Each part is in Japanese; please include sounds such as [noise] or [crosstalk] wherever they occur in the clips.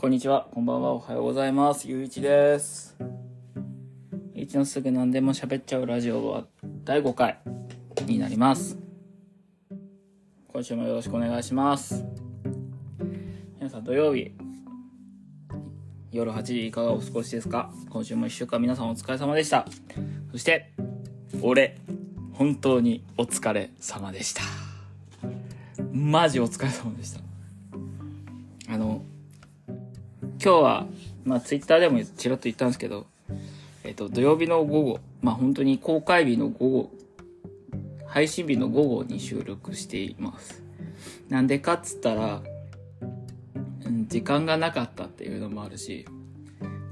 こんにちは、こんばんは、おはようございます。ゆういちです。ゆういちのすぐ何でも喋っちゃうラジオは第5回になります。今週もよろしくお願いします。皆さん土曜日、夜8時いかがお過ごしですか？今週も1週間皆さんお疲れ様でした。そして、俺、本当にお疲れ様でした。マジお疲れ様でした。今日は、まあツイッターでもちらっと言ったんですけど、えっと、土曜日の午後、まあ本当に公開日の午後、配信日の午後に収録しています。なんでかっつったら、うん、時間がなかったっていうのもあるし、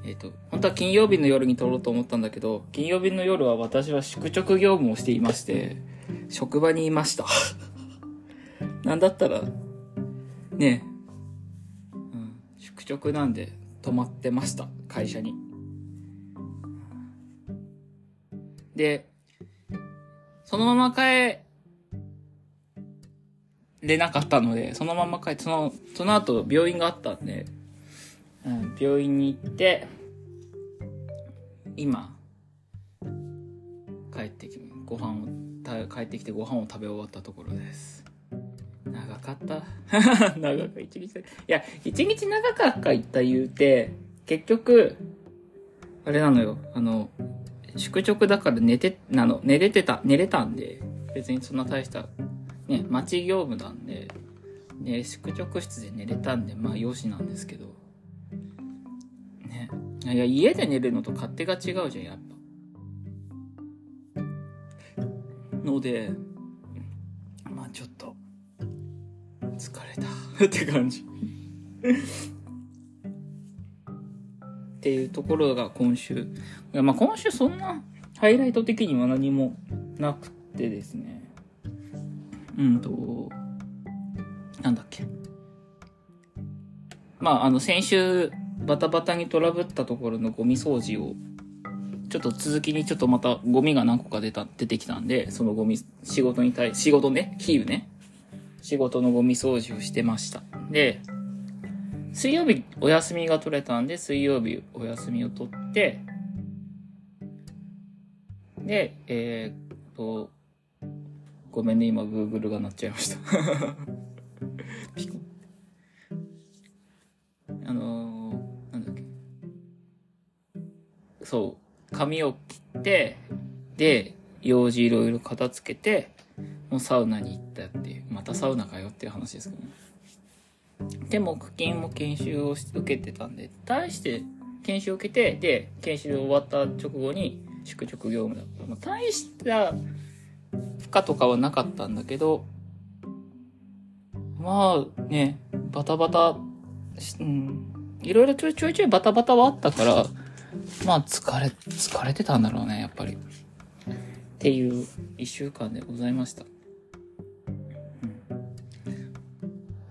えっと、本当は金曜日の夜に撮ろうと思ったんだけど、金曜日の夜は私は宿直業務をしていまして、職場にいました。[laughs] なんだったら、ね、直なんで泊まってました、会社に。で、そのまま帰れなかったので、そのまま帰って、その、その後病院があったんで、うん、病院に行って、今、帰ってき、ご飯を、帰ってきてご飯を食べ終わったところです。長かった。[laughs] 長か一日。いや、一日長かった言うて、結局、あれなのよ、あの、宿直だから寝て、あの、寝れてた、寝れたんで、別にそんな大した、ね、町業務なんで、ね、宿直室で寝れたんで、まあ、よしなんですけど、ね。いや、家で寝るのと勝手が違うじゃん、やっぱ。ので、まあ、ちょっと、疲れた。って感じ。っていうところが今週。いやまあ今週そんなハイライト的には何もなくてですね。うんと、なんだっけ。まああの先週バタバタにトラブった。ところのゴミ掃除をちょっと続きにちょっとまた。ゴミが何個か出た、出てきた。んで、そのゴミ、仕事に対、仕事ね、キーウね。仕事のゴミ掃除をしてました。で、水曜日お休みが取れたんで、水曜日お休みを取って、で、えー、っと、ごめんね、今 Google が鳴っちゃいました。[laughs] あのー、なんだっけ。そう、髪を切って、で、用事いろいろ片付けて、もうサウナに行ったっていう、またサウナかよっていう話ですけどね。で、木金も研修を受けてたんで、対して研修を受けて、で、研修終わった直後に宿直業務だった。まあ、大した負荷とかはなかったんだけど、まあね、バタバタ、うん、いろいろちょいちょいちょいバタバタはあったから、まあ疲れ、疲れてたんだろうね、やっぱり。っていう一週間でございました。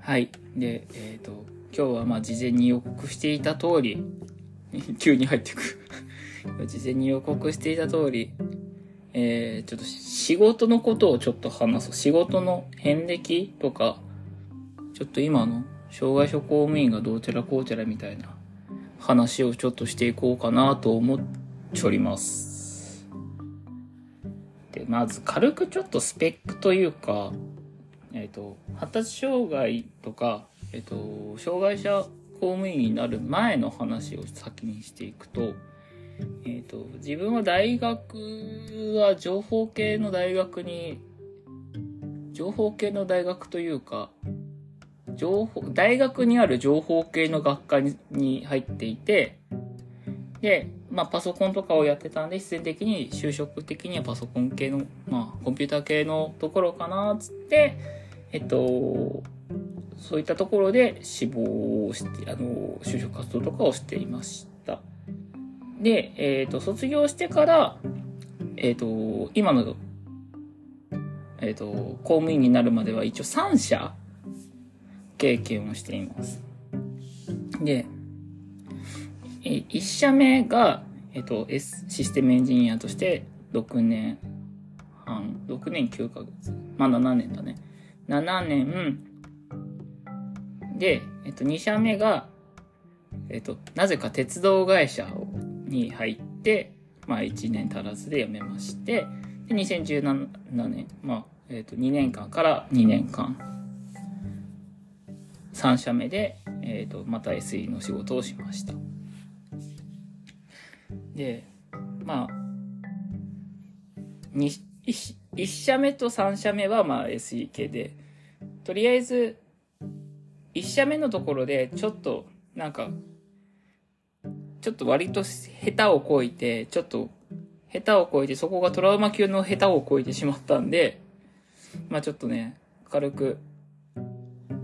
はい。で、えっ、と、今日はまあ事前に予告していた通り、[laughs] 急に入ってく。[laughs] 事前に予告していた通り、えー、ちょっと仕事のことをちょっと話そう。仕事の遍歴とか、ちょっと今の障害者公務員がどうちゃらこうちゃらみたいな話をちょっとしていこうかなと思っております。で、まず軽くちょっとスペックというか、えっ、と、発達障害とか、えっ、と、障害者公務員になる前の話を先にしていくと、えっ、と、自分は大学は情報系の大学に、情報系の大学というか、情報、大学にある情報系の学科にに入っていて、で、まあパソコンとかをやってたんで、必然的に就職的にはパソコン系の、まあコンピューター系のところかなっ、つって、えっと、そういったところで志望をして、あの、就職活動とかをしていました。で、えっと、卒業してから、えっと、今の、えっと、公務員になるまでは一応3社経験をしています。で、え1社目が、えっと、S システムエンジニアとして6年半、6年9ヶ月。まあ7年だね。7年。で、えっと、2社目が、えっ、と、なぜか鉄道会社に入って、まあ1年足らずで辞めまして、で2017年、まあ、えっ、と、2年間から2年間、3社目で、えっ、と、また SE の仕事をしました。で、まあ、1社目と3社目はまあ SE 系で、とりあえず、1社目のところでちょっと、なんか、ちょっと割と下手をこいて、ちょっと下手をこいて、そこがトラウマ級の下手をこいてしまったんで、まあちょっとね、軽く、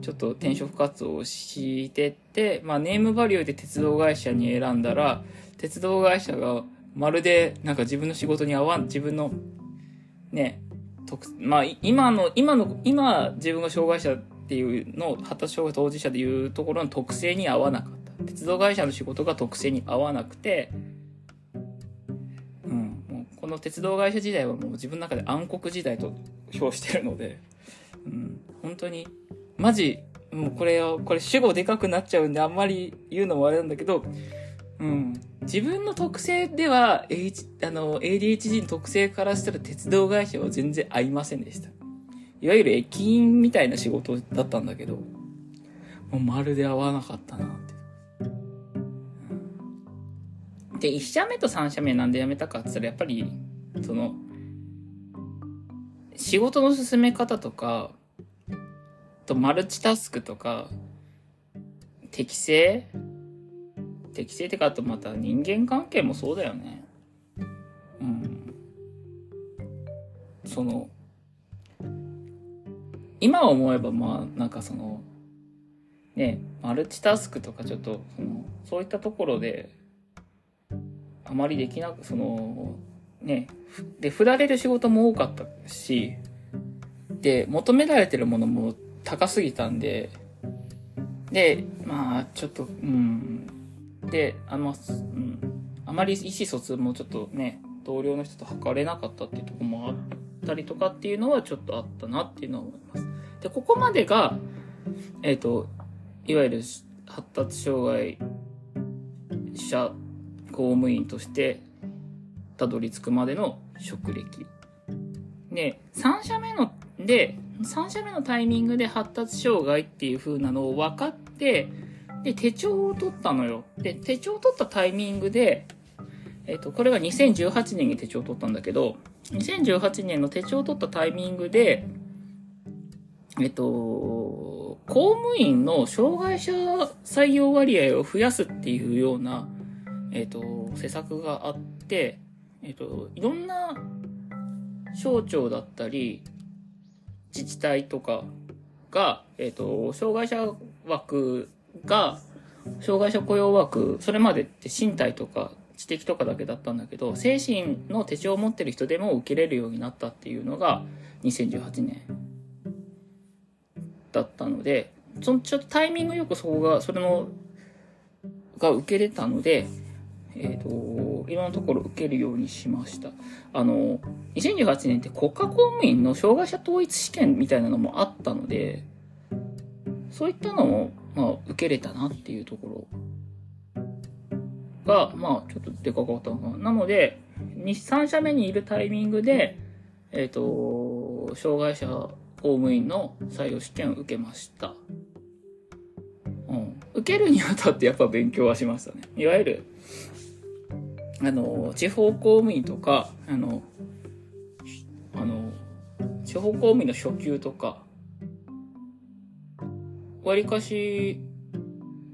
ちょっと転職活動をしてって、まあネームバリューで鉄道会社に選んだら、鉄道会社がまるでなんか自分の仕事に合わん、自分の、ね、まあ今の、今の、今自分が障害者っていうのを発達障害当事者でいうところの特性に合わなかった。鉄道会社の仕事が特性に合わなくて、うん、もうこの鉄道会社時代はもう自分の中で暗黒時代と表してるので、うん、本当に、マジ、もうこれを、これ主語でかくなっちゃうんであんまり言うのもあれなんだけど、うん。自分の特性では、H、あの、ADHD の特性からしたら鉄道会社は全然合いませんでした。いわゆる駅員みたいな仕事だったんだけど、もうまるで合わなかったなって。で、1社目と3社目なんで辞めたかって言ったら、やっぱり、その、仕事の進め方とか、とマルチタスクとか、適性適正ってか、あとまた人間関係もそうだよね。うん。その、今思えばまあ、なんかその、ね、マルチタスクとかちょっと、その、そういったところで、あまりできなく、その、ね、で、振られる仕事も多かったし、で、求められてるものも高すぎたんで、で、まあ、ちょっと、うん、で、あの、うん、あまり意思疎通もちょっとね、同僚の人と測れなかったっていうとこもあったりとかっていうのはちょっとあったなっていうのは思います。で、ここまでが、えっ、ー、と、いわゆる発達障害者公務員としてたどり着くまでの職歴。で、3社目の、で、3社目のタイミングで発達障害っていう風なのを分かって、で、手帳を取ったのよ。で、手帳を取ったタイミングで、えっ、と、これは2018年に手帳を取ったんだけど、2018年の手帳を取ったタイミングで、えっ、と、公務員の障害者採用割合を増やすっていうような、えっ、と、施策があって、えっ、と、いろんな省庁だったり、自治体とかが、えっ、と、障害者枠が、障害者雇用枠、それまでって身体とか知的とかだけだったんだけど、精神の手帳を持ってる人でも受けれるようになったっていうのが2018年だったので、そのちょっとタイミングよくそこが、それの、が受けれたので、えっ、ー、と、いろんなところ受けるようにしました。あの、2018年って国家公務員の障害者統一試験みたいなのもあったので、そういったのもまあ、受けれたなっていうところが、まあ、ちょっとでかかったのかな。なので、3社目にいるタイミングで、えっ、ー、と、障害者公務員の採用試験を受けました。うん。受けるにあたってやっぱ勉強はしましたね。いわゆる、あの、地方公務員とか、あの、あの、地方公務員の初級とか、わりかし、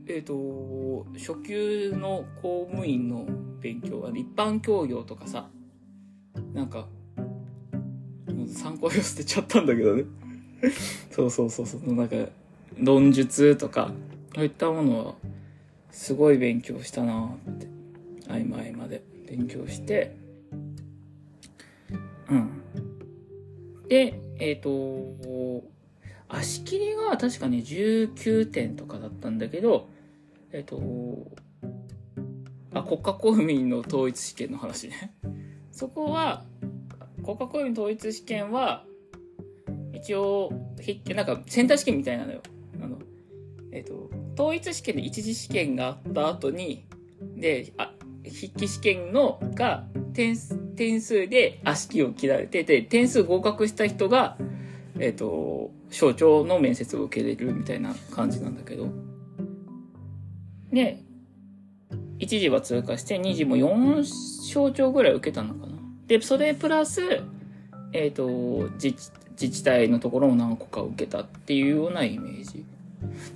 えっ、ー、と、初級の公務員の勉強は、一般教養とかさ、なんか、参考用捨てちゃったんだけどね。[laughs] そうそうそうそう、なんか、論述とか、そういったものは、すごい勉強したなって、合間合間で勉強して、うん。で、えっ、ー、と、足切りが確かね、19点とかだったんだけど、えっと、あ、国家公務員の統一試験の話ね。[laughs] そこは、国家公務員統一試験は、一応、なんか、センター試験みたいなのよ。あの、えっと、統一試験で一次試験があった後に、で、あ、筆記試験のが点点数で足記を切られてて、点数合格した人が、えっ、ー、と、省庁の面接を受けれるみたいな感じなんだけど。で、1次は通過して、2次も4省庁ぐらい受けたのかな。で、それプラス、えっ、ー、と、自自治体のところも何個か受けたっていうようなイメージ。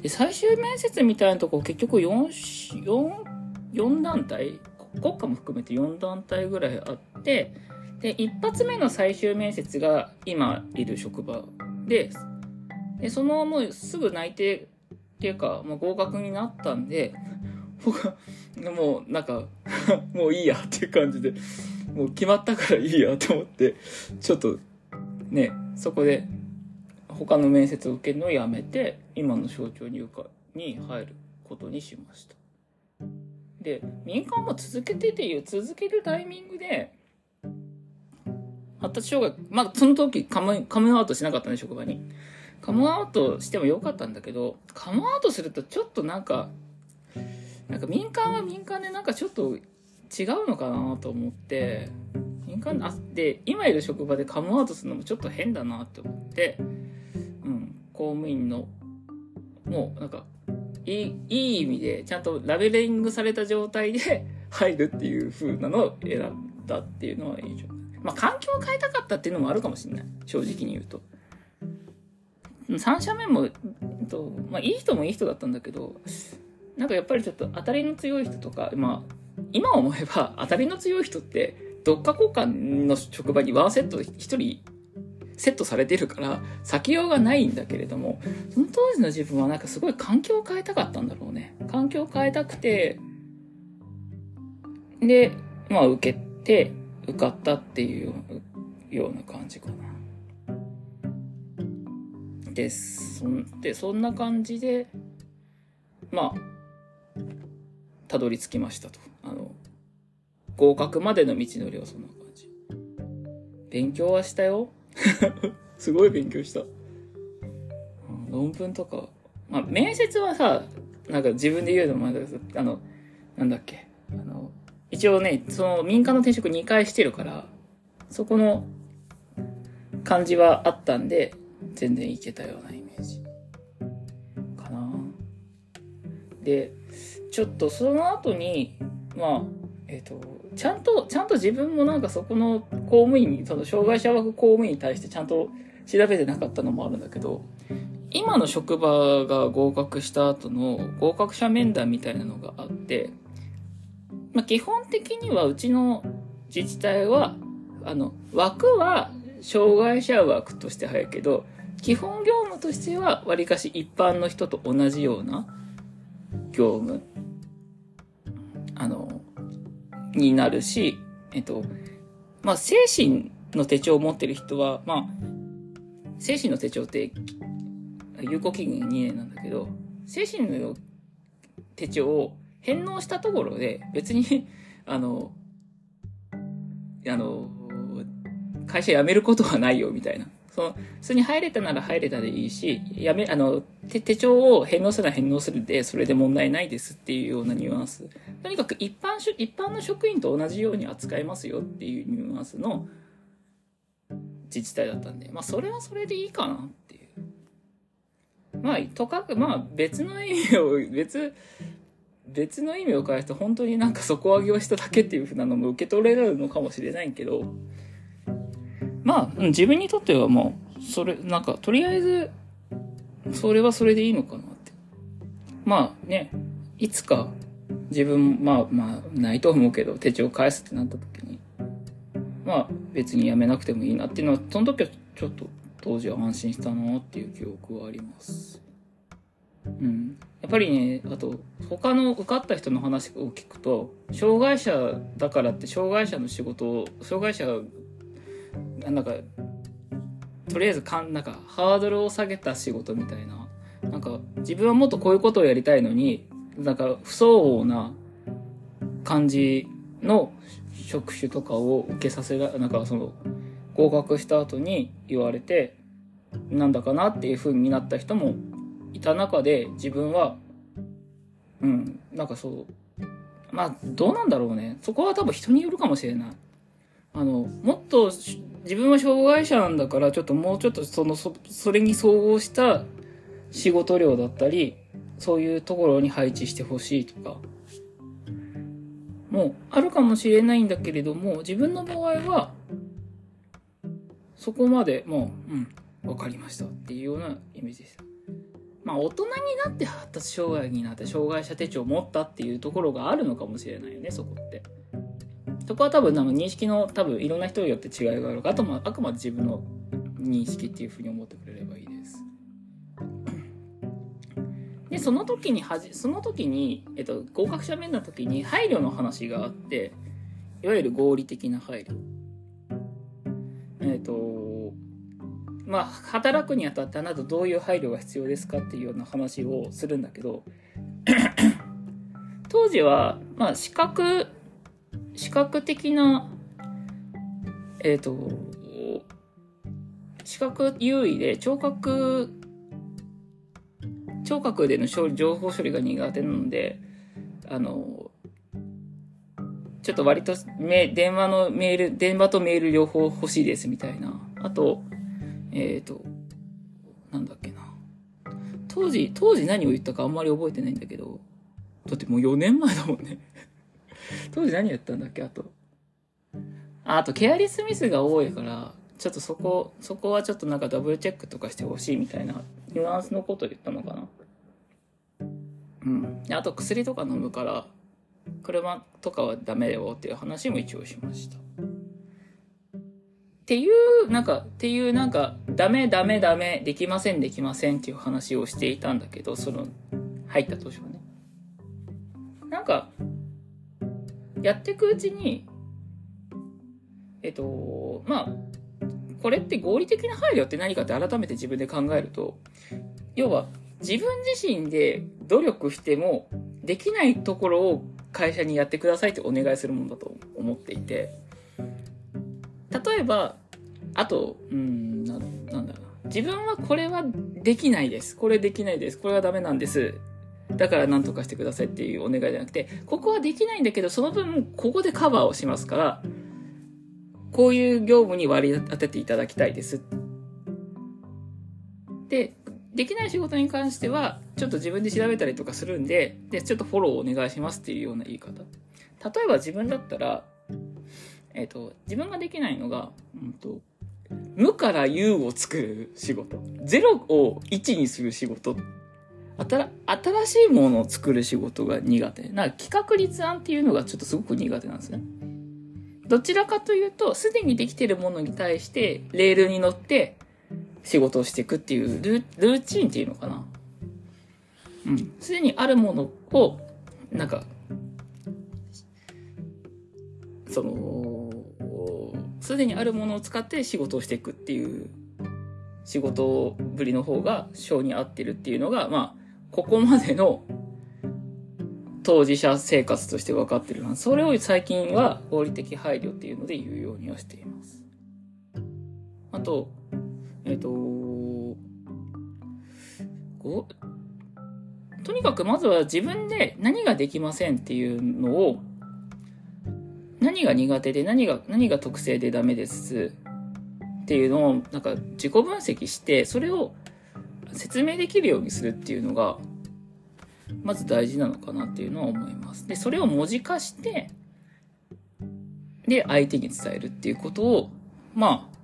で、最終面接みたいなとこ結局4、4、4団体？国家も含めて4団体ぐらいあって、で、一発目の最終面接が今いる職場で、で、そのもうすぐ内定っていうか、もう合格になったんで、[laughs] 僕は、もうなんか [laughs] もういいやっていう感じで、もう決まったからいいやと思って、ちょっとね、そこで他の面接を受けるのをやめて、今の省庁入科に入ることにしました。で、民間も続けてていう、続けるタイミングで、発達障害、まあその時カムカムアウトしなかったね、職場に。カムアウトしてもよかったんだけど、カムアウトするとちょっとなんか、なんか民間は民間でなんかちょっと違うのかなと思って、民間あで今いる職場でカムアウトするのもちょっと変だなって思ってうん公務員のもうなんかいいいい意味でちゃんとラベリングされた状態で入るっていう風なのを選んだっていうのは印象まあ環境を変えたかったっていうのもあるかもしれない。正直に言うと。3社目も、とまあ、いい人もいい人だったんだけどなんかやっぱりちょっと当たりの強い人とかまあ今思えば当たりの強い人ってどっか交換の職場にワンセット1人セットされてるから避けようがないんだけれどもその当時の自分はなんかすごい環境を変えたかったんだろうね。環境を変えたくてでまあ受けて受かったっていうような感じかなですそんでそんな感じでまあたどり着きましたとあの合格までの道のりはそんな感じ。勉強はしたよ。[laughs] すごい勉強した。論文とか。まあ、面接はさ、なんか自分で言うのもあれだけど、あの、なんだっけ。あの、一応ね、その民間の転職2回してるから、そこの感じはあったんで、全然いけたようなイメージ。かなで、ちょっとその後に、まあ、えっ、ー、と、ちゃんと、ちゃんと自分もなんかそこの公務員に、その障害者枠公務員に対してちゃんと調べてなかったのもあるんだけど、今の職場が合格した後の合格者面談みたいなのがあって、まあ、基本的にはうちの自治体は、あの、枠は障害者枠として入るけど、基本業務としてはわりかし一般の人と同じような業務。あの、になるし、えっと、まあ、精神の手帳を持ってる人は、まあ、精神の手帳って有効期限2年なんだけど、精神の手帳を返納したところで別に、[laughs] あの、あの、会社辞めることはないよみたいな。その、普通に入れたなら入れたでいいし、やめ、あの、手手帳を返納するなら返納するで、それで問題ないですっていうようなニュアンス。とにかく一般、一般の職員と同じように扱いますよっていうニュアンスの自治体だったんで、まあそれはそれでいいかなっていう。まあ、とかく、まあ別の意味を、別、別の意味を返すと本当になんか底上げをしただけっていうふうなのも受け取れるのかもしれないけど、まあ、自分にとってはもう、それ、なんか、とりあえず、それはそれでいいのかなって。まあね、いつか、自分、まあまあ、ないと思うけど、手帳返すってなった時に、まあ、別にやめなくてもいいなっていうのは、その時はちょっと、当時は安心したなっていう記憶はあります。うん。やっぱりね、あと、他の受かった人の話を聞くと、障害者だからって障害者の仕事を、障害者なんかとりあえずかんなんかハードルを下げた仕事みたいななんか自分はもっとこういうことをやりたいのになんか不相応な感じの職種とかを受けさせらなんかその合格した後に言われてなんだかなっていう風になった人もいた中で自分はうん、なんかそう、まあ、どうなんだろうね。そこは多分人によるかもしれない。あの、もっと自分は障害者なんだから、ちょっともうちょっとその、そそれに総合した仕事量だったり、そういうところに配置してほしいとか、もうあるかもしれないんだけれども、自分の場合は、そこまでもう、うん、わかりましたっていうようなイメージでした。まあ大人になって発達障害になって障害者手帳を持ったっていうところがあるのかもしれないよね、そこって。そこは多分認識の多分いろんな人によって違いがあるから、あとまああくまで自分の認識っていうふうに思ってくれればいいです。で、その時にはじ、その時に、えっと、合格者面の時に配慮の話があって、いわゆる合理的な配慮。えっと、まあ、働くにあたってあなたどういう配慮が必要ですかっていうような話をするんだけど、[clears throat] 当時は、まあ、視覚、視覚的な、えっ、と、視覚優位で聴覚、聴覚での情報処理が苦手なので、あの、ちょっと割とメ電話のメール、電話とメール両方欲しいですみたいな。あと、えっ、と、なんだっけな。当時、当時何を言ったかあんまり覚えてないんだけど、だってもう4年前だもんね。[laughs] 当時何やったんだっけあと。あ、あと、ケアリスミスが多いから、ちょっとそこ、そこはちょっとなんかダブルチェックとかしてほしいみたいなニュアンスのこと言ったのかな。うん。あと、薬とか飲むから、車とかはダメだよっていう話も一応しました。っていう、なんか、っていう、なんか、ダメ、ダメ、ダメ、できません、できませんっていう話をしていたんだけど、その、入った当初はね。なんか、やっていくうちに、えっと、まあ、これって合理的な配慮って何かって改めて自分で考えると、要は、自分自身で努力しても、できないところを会社にやってくださいってお願いするものだと思っていて、例えば、あと、うん、ななんだろうな。自分はこれはできないです。これできないです。これはダメなんです。だから何とかしてくださいっていうお願いじゃなくて、ここはできないんだけど、その分、ここでカバーをしますから、こういう業務に割り当てていただきたいです。で、できない仕事に関しては、ちょっと自分で調べたりとかするんで、で、ちょっとフォローお願いしますっていうような言い方。例えば自分だったら、えっ、と、自分ができないのが、うんと、無から有を作る仕事。0を1にする仕事。新新しいものを作る仕事が苦手。な企画立案っていうのがちょっとすごく苦手なんですね。どちらかというと、すでにできてるものに対して、レールに乗って仕事をしていくっていうルルーチンっていうのかな。うん。すでにあるものを、なんか、その、すでにあるものを使って仕事をしていくっていう仕事ぶりの方が性に合ってるっていうのが、まあ、ここまでの当事者生活として分かってるな。それを最近は合理的配慮っていうので言うようにはしています。あと、えっ、と、ごとにかくまずは自分で何ができませんっていうのを何が苦手で何が、何が特性でダメですっていうのを、なんか自己分析して、それを説明できるようにするっていうのが、まず大事なのかなっていうのは思います。で、それを文字化して、で、相手に伝えるっていうことを、まあ、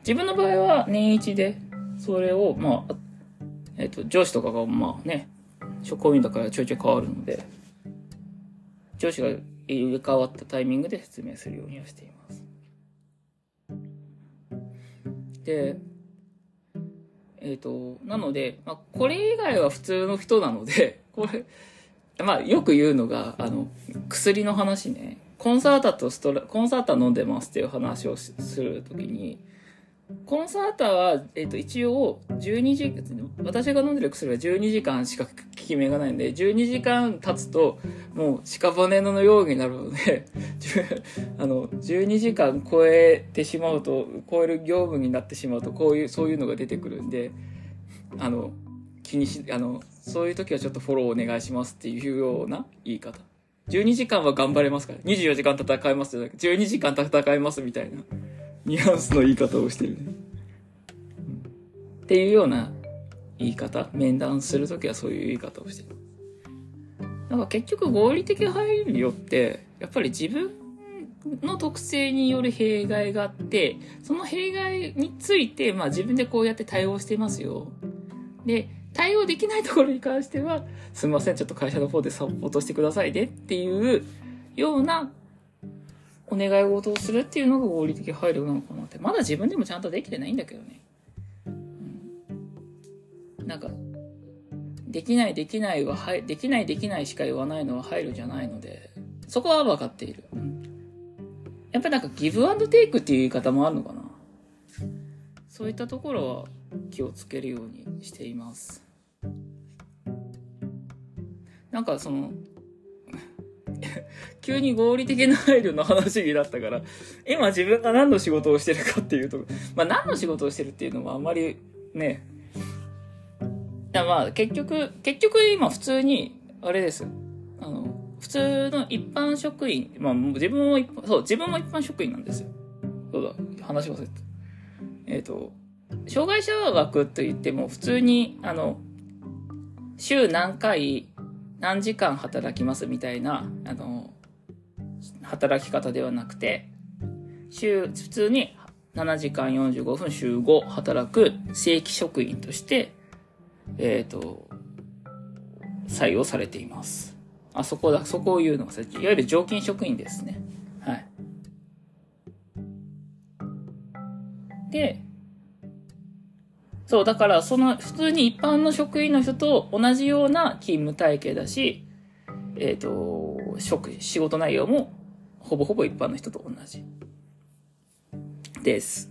自分の場合は年一で、それを、まあ、えっ、と、上司とかが、まあね、職員だからちょいちょい変わるので、上司が入れ替わったタイミングで説明するようにはしています。で、えっ、と、なので、まあ、これ以外は普通の人なので、[laughs] これ、まあ、よく言うのが、あの、薬の話ね。コンサータとストラ、コンサータ飲んでますっていう話をするときに、コンサータは、えっ、と、一応、12時、私が飲んでる薬は12時間しか効き目がないんで、12時間経つと、もう、屍のようになるので、[laughs] あの、12時間超えてしまうと、超える業務になってしまうと、こういう、そういうのが出てくるんで、あの、気にし、あの、そういう時はちょっとフォローお願いしますっていうような言い方。12時間は頑張れますから。24時間戦えますじゃなくて、12時間戦えますみたいな、ニュアンスの言い方をしてるね。っていうような言い方。面談するときはそういう言い方をしてる。なんか結局合理的配慮によって、やっぱり自分の特性による弊害があって、その弊害について、まあ自分でこうやって対応してますよ。で、対応できないところに関しては、すみません、ちょっと会社の方でサポートしてくださいねっていうようなお願い事をするっていうのが合理的配慮なのかなって。まだ自分でもちゃんとできてないんだけどね。うん、なんか、できないできないは、はい、できないできないしか言わないのは配慮じゃないので、そこは分かっている。うん、やっぱなんかギブアンドテイクっていう言い方もあるのかな。そういったところは気をつけるようにしています。なんかその、急に合理的な配慮の話になったから、今自分が何の仕事をしてるかっていうと、まあ何の仕事をしてるっていうのはあんまりね、いやまあ結局、結局今普通に、あれです。あの、普通の一般職員、まあ自分も一般、そう、自分も一般職員なんですよ。そうだ、話忘れた。えっ、ー、と、障害者枠といっても普通に、あの、週何回何時間働きますみたいな、あの、働き方ではなくて、週、普通に7時間45分週5働く正規職員として、えっ、ー、と、採用されています。あそこだ、そこを言うのが、いわゆる常勤職員ですね。はい。で、そう、だからその普通に一般の職員の人と同じような勤務体系だし、えっ、ー、と、職、仕事内容もほぼほぼ一般の人と同じ。です。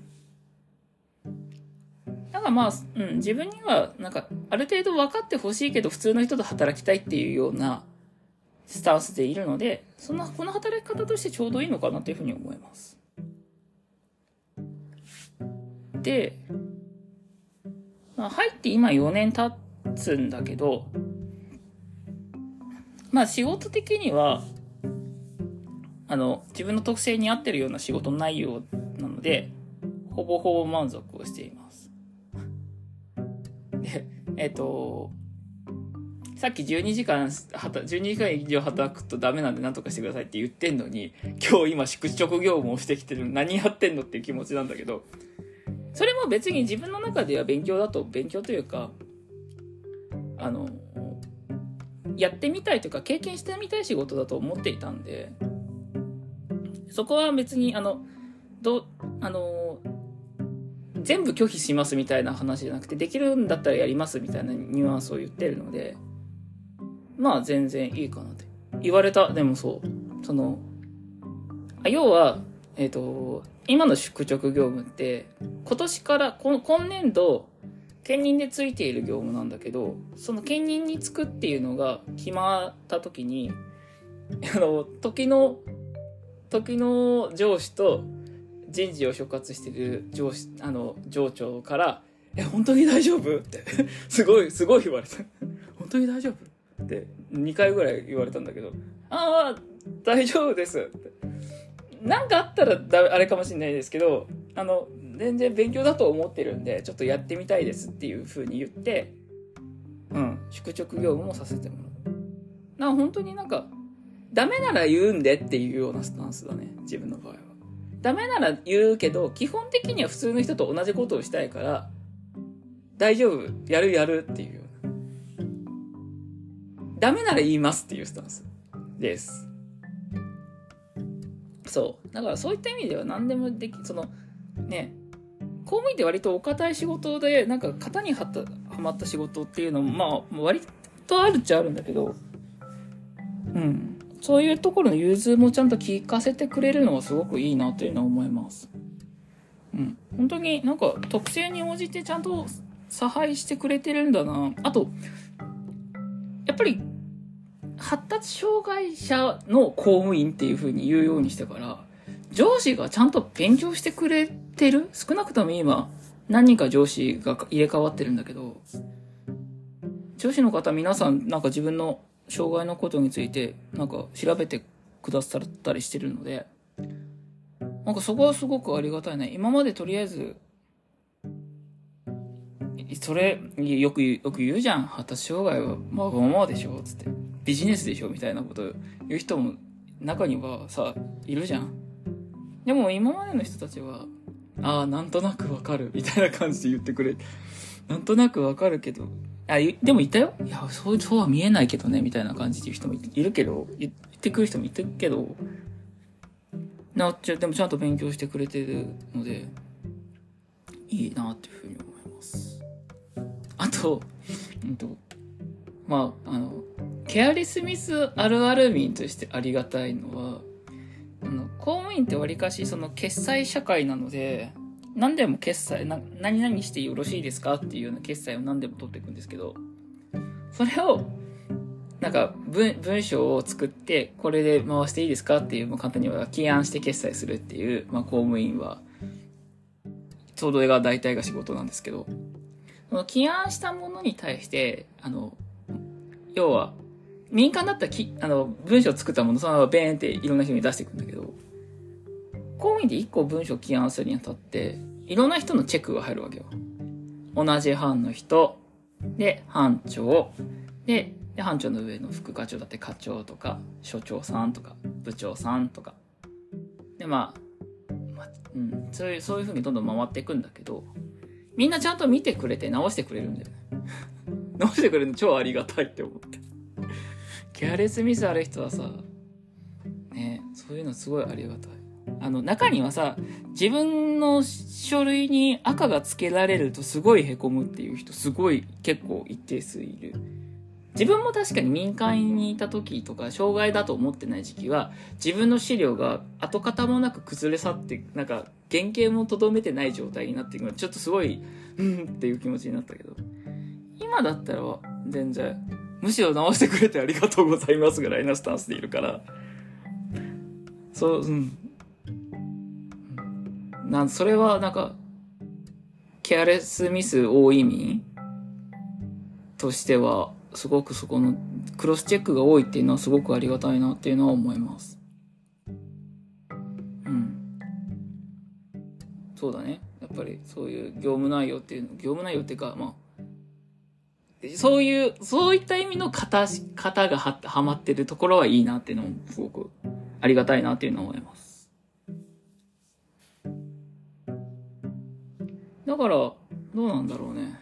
だからまあ、うん、自分には、なんか、ある程度分かってほしいけど、普通の人と働きたいっていうようなスタンスでいるので、その、この働き方としてちょうどいいのかなというふうに思います。で、まあ、入って今4年経つんだけど、まあ仕事的には、あの、自分の特性に合ってるような仕事内容なので、ほぼほぼ満足をしています。で、えっ、と、さっき12時間、12時間以上働くとダメなんで何とかしてくださいって言ってんのに、今日今宿直業務をしてきてる何やってんのっていう気持ちなんだけど、それも別に自分の中では勉強だと、勉強というか、あの、やってみたいというか、経験してみたい仕事だと思っていたんで、そこは別に、あの、ど、あの、全部拒否しますみたいな話じゃなくて、できるんだったらやりますみたいなニュアンスを言ってるので、まあ全然いいかなって。言われた、でもそう。その、要は、えっ、ー、と、今の宿直業務って、今年から、今年度、兼任でついている業務なんだけど、その兼任につくっていうのが決まった時に、あの、時の、時の上司と人事を所括してる上司、あの、上長から、え、本当に大丈夫？って、[laughs] すごい、すごい言われた。[laughs] 本当に大丈夫？って、2回ぐらい言われたんだけど、ああ、大丈夫ですって。なんかあったらだあれかもしれないですけど、あの、全然勉強だと思ってるんで、ちょっとやってみたいですっていう風に言って、うん、宿直業務もさせてもらう。な本当になんか、ダメなら言うんでっていうようなスタンスだね、自分の場合は。ダメなら言うけど、基本的には普通の人と同じことをしたいから、大丈夫、やるやるっていうような。ダメなら言いますっていうスタンスです。そう。だからそういった意味では何でもでき、その、ね、公務員って割とお堅い仕事で、なんか型にはた、はまった仕事っていうのも、まあ、割とあるっちゃあるんだけど、うん。そういうところの融通もちゃんと聞かせてくれるのはすごくいいなというのは思います。うん。本当になんか特性に応じてちゃんと差配してくれてるんだな。あと、やっぱり発達障害者の公務員っていう風に言うようにしてから、上司がちゃんと勉強してくれてる？少なくとも今、何人か上司が入れ替わってるんだけど、上司の方皆さんなんか自分の障害のことについてなんか調べてくださったりしてるので、なんかそこはすごくありがたいね。今までとりあえず、それ、よく、よく言うじゃん。発達障害はまあまあまあでしょつって。ビジネスでしょみたいなこと言う人も中にはさ、いるじゃん。でも今までの人たちは、ああ、なんとなくわかる。みたいな感じで言ってくれ。なんとなくわかるけど、あ、でもいたよ。いや、そう、そうは見えないけどね、みたいな感じで言う人もいるけど、言ってくる人もいるけど、なっちゃうでもちゃんと勉強してくれてるのでいいなっていうふうに思いますあと,、うんとまああのケアリスミスあるある民としてありがたいのはあの公務員ってわりかしその決済社会なので何でも決済な何々してよろしいですかっていうような決済を何でも取っていくんですけどそれをなんか文文章を作ってこれで回していいですかっていう、まあ、簡単には起案して決済するっていう、まあ、公務員はちょうどが大体が仕事なんですけどその起案したものに対してあの要は民間だったらきあの文章を作ったものそのままベーンっていろんな人に出していくんだけど公務員で1個文章を起案するにあたっていろんな人のチェックが入るわけよ。同じ班の人で班長でで班長の上の副課長だって課長とか所長さんとか部長さんとか。でまあ、まあ、うん、そういうそういう風にどんどん回っていくんだけどみんなちゃんと見てくれて直してくれるんだよ。ね [laughs] 直してくれるの超ありがたいって思って。ケアレスミスある人はさねそういうのすごいありがたい。あの中にはさ自分の書類に赤がつけられるとすごいへこむっていう人すごい結構一定数いる自分も確かに民間にいた時とか障害だと思ってない時期は自分の資料が跡形もなく崩れ去ってなんか原型もとどめてない状態になっていくのちょっとすごいうんっていう気持ちになったけど。今だったら全然むしろ直してくれてありがとうございますぐらいなスタンスでいるから。そううん。なんそれはなんかケアレスミス多い意味としてはすごくそこのクロスチェックが多いっていうのはすごくありがたいなっていうのは思います。うん。そうだね。やっぱりそういう業務内容っていうの、業務内容っていうか、まあ、そういう、そういった意味の型、型がははまってるところはいいなっていうのもすごくありがたいなっていうのは思います。だから、どうなんだろうね。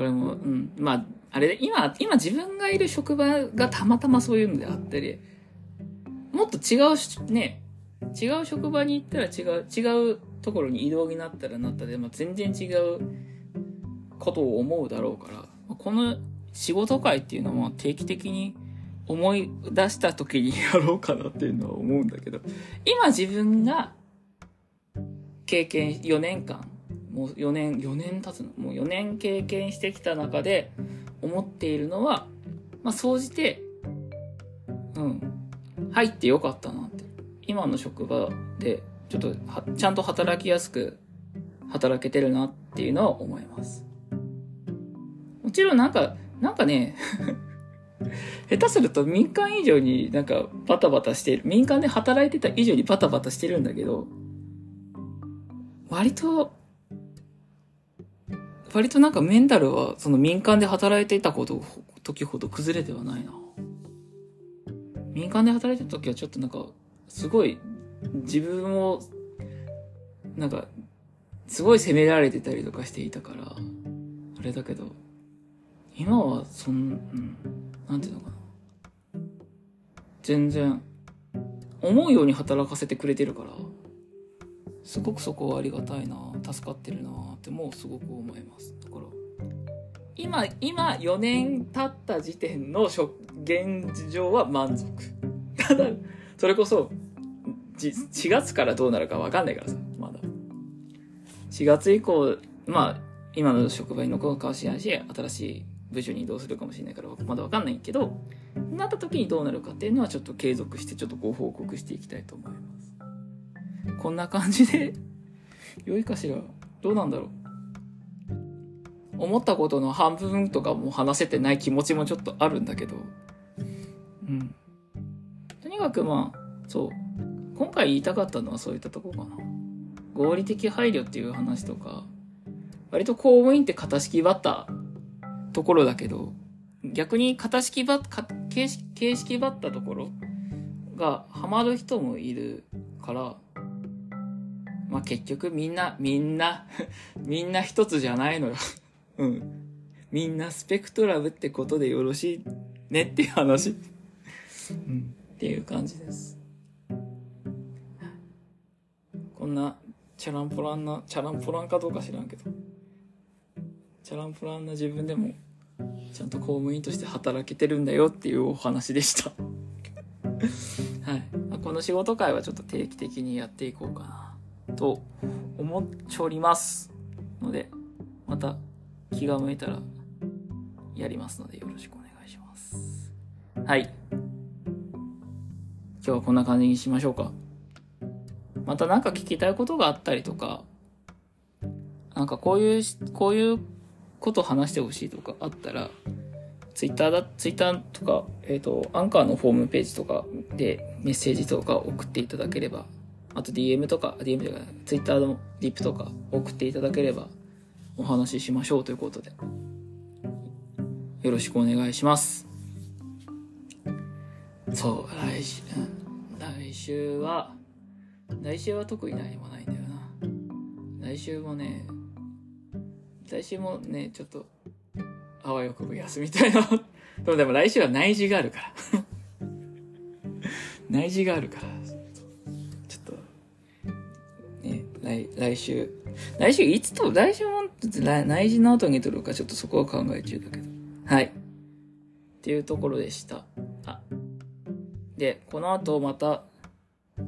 これも、うん。まあ、あれ、今、今自分がいる職場がたまたまそういうのであったり、もっと違う、ね、違う職場に行ったら違う、違うところに移動になったらなったで、まあ、全然違うことを思うだろうから、この仕事会っていうのは定期的に思い出した時にやろうかなっていうのは思うんだけど、今自分が経験4年間もう4年4年経つの？もう4年経験してきた中で思っているのはまあ総じてうん入ってよかったなって。今の職場でちょっとちゃんと働きやすく働けてるなっていうのは思います。もちろんなんかなんかね [laughs] 下手すると民間以上になんかバタバタしてる。民間で働いてた以上にバタバタしてるんだけど割と割となんかメンタルはその民間で働いていたこと、時ほど崩れてはないな。民間で働いてた時はちょっとなんか、すごい自分を、なんか、すごい責められてたりとかしていたから、あれだけど、今はそん、うん、なんていうのかな。全然、思うように働かせてくれてるから、すごくそこはありがたいな助かってるなってもうすごく思います。だから今今4年経った時点の現状は満足。ただそれこそ4月からどうなるか分かんないからさまだ。4月以降まあ今の職場に残るかもしれないし新しい部署に移動するかもしれないからまだ分かんないけどなった時にどうなるかっていうのはちょっと継続してちょっとご報告していきたいと思います。こんな感じで [laughs] 良いかしら？どうなんだろう？思ったことの半分とかも話せてない気持ちもちょっとあるんだけど、うん。とにかくまあ、そう。今回言いたかったのはそういったとこかな。合理的配慮っていう話とか、割と公務員って型式ばったところだけど、逆に型式ばっ、形式、形式ばったところがハマる人もいるから、まあ、結局みんな、みんな [laughs] みんな一つじゃないのよ [laughs] うん。みんなスペクトラムってことでよろしいねっていう話うん。っていう感じです。こんな、チャランポランな、チャランポランかどうか知らんけど、チャランポランな自分でも、ちゃんと公務員として働けてるんだよっていうお話でした [laughs] はい。この仕事会はちょっと定期的にやっていこうかな、と思っております。ので、また気が向いたらやりますのでよろしくお願いします。はい。今日はこんな感じにしましょうか。また何か聞きたいことがあったりとか、なんかこういう、こういうこと話してほしいとかあったら、ツイッターだ、ツイッターとか、えっ、ー、と、アンカーのホームページとかでメッセージとか送っていただければ、あと DM とか、DM とか、ツイッターのリップとか送っていただければ、お話ししましょうということで、よろしくお願いします。そう、来週、来週は、来週は特に何もないんだよな。来週もね、来週もね、ちょっと、あわよくば休みたいな。[laughs] でもでも来週は内示があるから。[laughs] 内示があるから。来、来週。来週いつと、来週も内示の後に撮るかちょっとそこは考え中だけど。はい。っていうところでした。あ。で、この後また、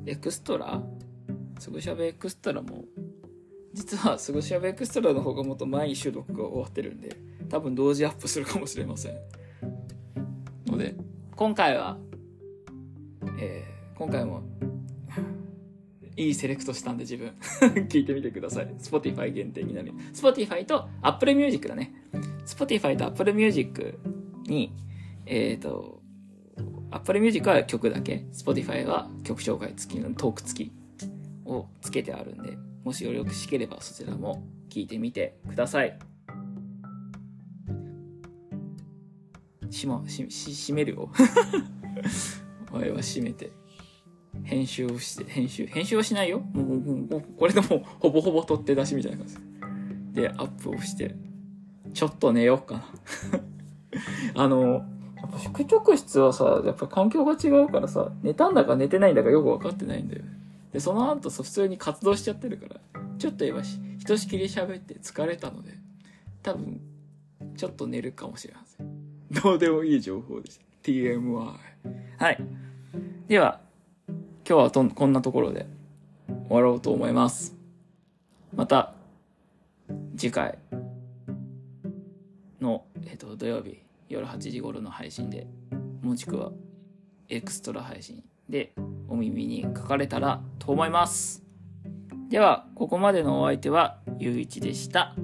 エクストラ？すぐしゃべエクストラも、実はすぐしゃべエクストラの方がもっと前に収録が終わってるんで、多分同時アップするかもしれません。ので、今回は、えー、今回も、いいセレクトしたんで自分 [laughs] 聞いてみてください。Spotify 限定になる。Spotify と Apple Music だね。Spotify と Apple Music に、えっ、ー、と、Apple Music は曲だけ、Spotify は曲紹介付きのトーク付きをつけてあるんで、もしよろしければそちらも聞いてみてください。しま、し、し、閉めるよ。[laughs] 前は閉めて。編集をして、編集、編集はしないよ。もう、もう、もうこれでもうほぼほぼ取って出しみたいな感じ。で、アップをして、ちょっと寝ようかな。[laughs] あの、やっぱ宿直室はさ、やっぱ環境が違うからさ、寝たんだか寝てないんだかよくわかってないんだよ。で、その後普通に活動しちゃってるから、ちょっと今し、ひとしきり喋って疲れたので、多分、ちょっと寝るかもしれません。どうでもいい情報でした。TMI。はい。では、今日はとこんなところで終わろうと思います。また、次回の、えっと、土曜日夜8時頃の配信で、もしくはエクストラ配信でお耳に書かれたらと思います。では、ここまでのお相手はゆういちでした。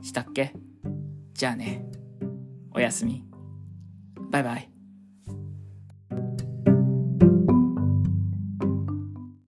したっけ？じゃあね。おやすみ。バイバイ。